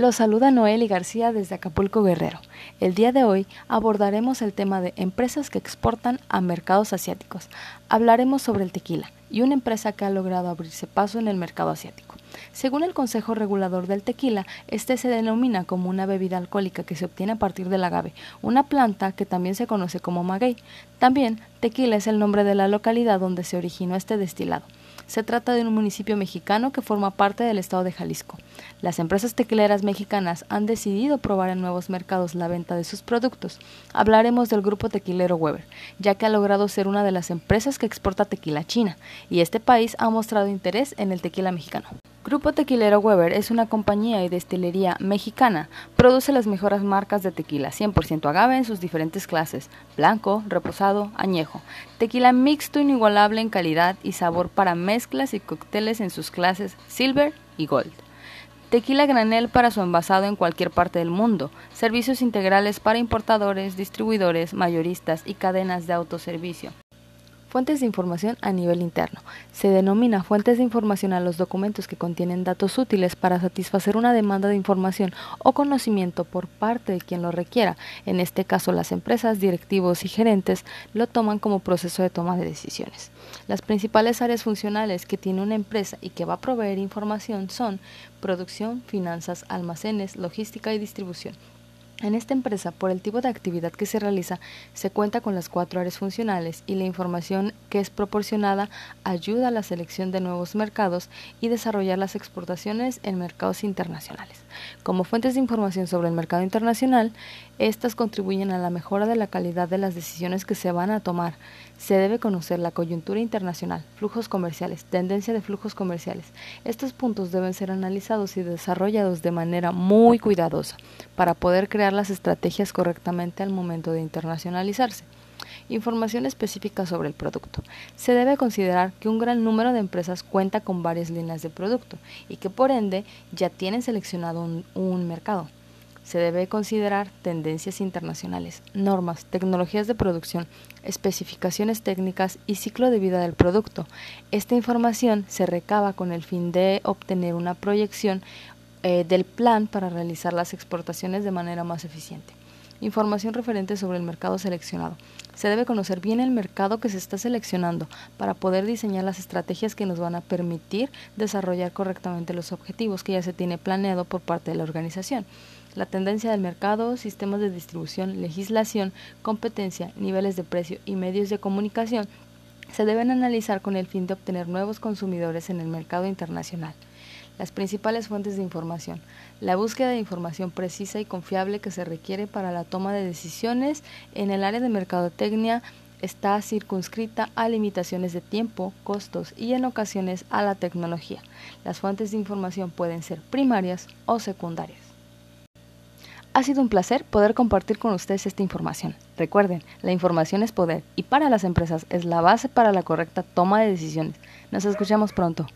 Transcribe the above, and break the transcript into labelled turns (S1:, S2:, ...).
S1: Los saluda Noel y García desde Acapulco Guerrero. El día de hoy abordaremos el tema de empresas que exportan a mercados asiáticos. Hablaremos sobre el tequila y una empresa que ha logrado abrirse paso en el mercado asiático. Según el Consejo Regulador del Tequila, este se denomina como una bebida alcohólica que se obtiene a partir del agave, una planta que también se conoce como maguey. También, tequila es el nombre de la localidad donde se originó este destilado. Se trata de un municipio mexicano que forma parte del estado de Jalisco. Las empresas tequileras mexicanas han decidido probar en nuevos mercados la venta de sus productos. Hablaremos del grupo tequilero Weber, ya que ha logrado ser una de las empresas que exporta tequila a China, y este país ha mostrado interés en el tequila mexicano. Grupo Tequilero Weber es una compañía y destilería mexicana. Produce las mejores marcas de tequila, 100% agave en sus diferentes clases, blanco, reposado, añejo. Tequila mixto inigualable en calidad y sabor para mezclas y cócteles en sus clases silver y gold. Tequila granel para su envasado en cualquier parte del mundo. Servicios integrales para importadores, distribuidores, mayoristas y cadenas de autoservicio. Fuentes de información a nivel interno. Se denomina fuentes de información a los documentos que contienen datos útiles para satisfacer una demanda de información o conocimiento por parte de quien lo requiera. En este caso, las empresas, directivos y gerentes lo toman como proceso de toma de decisiones. Las principales áreas funcionales que tiene una empresa y que va a proveer información son producción, finanzas, almacenes, logística y distribución. En esta empresa, por el tipo de actividad que se realiza, se cuenta con las cuatro áreas funcionales y la información que es proporcionada ayuda a la selección de nuevos mercados y desarrollar las exportaciones en mercados internacionales. Como fuentes de información sobre el mercado internacional, estas contribuyen a la mejora de la calidad de las decisiones que se van a tomar. Se debe conocer la coyuntura internacional, flujos comerciales, tendencia de flujos comerciales. Estos puntos deben ser analizados y desarrollados de manera muy cuidadosa para poder crear las estrategias correctamente al momento de internacionalizarse. Información específica sobre el producto. Se debe considerar que un gran número de empresas cuenta con varias líneas de producto y que por ende ya tienen seleccionado un, un mercado. Se debe considerar tendencias internacionales, normas, tecnologías de producción, especificaciones técnicas y ciclo de vida del producto. Esta información se recaba con el fin de obtener una proyección eh, del plan para realizar las exportaciones de manera más eficiente. Información referente sobre el mercado seleccionado. Se debe conocer bien el mercado que se está seleccionando para poder diseñar las estrategias que nos van a permitir desarrollar correctamente los objetivos que ya se tiene planeado por parte de la organización. La tendencia del mercado, sistemas de distribución, legislación, competencia, niveles de precio y medios de comunicación se deben analizar con el fin de obtener nuevos consumidores en el mercado internacional. Las principales fuentes de información. La búsqueda de información precisa y confiable que se requiere para la toma de decisiones en el área de mercadotecnia está circunscrita a limitaciones de tiempo, costos y en ocasiones a la tecnología. Las fuentes de información pueden ser primarias o secundarias. Ha sido un placer poder compartir con ustedes esta información. Recuerden, la información es poder y para las empresas es la base para la correcta toma de decisiones. Nos escuchamos pronto.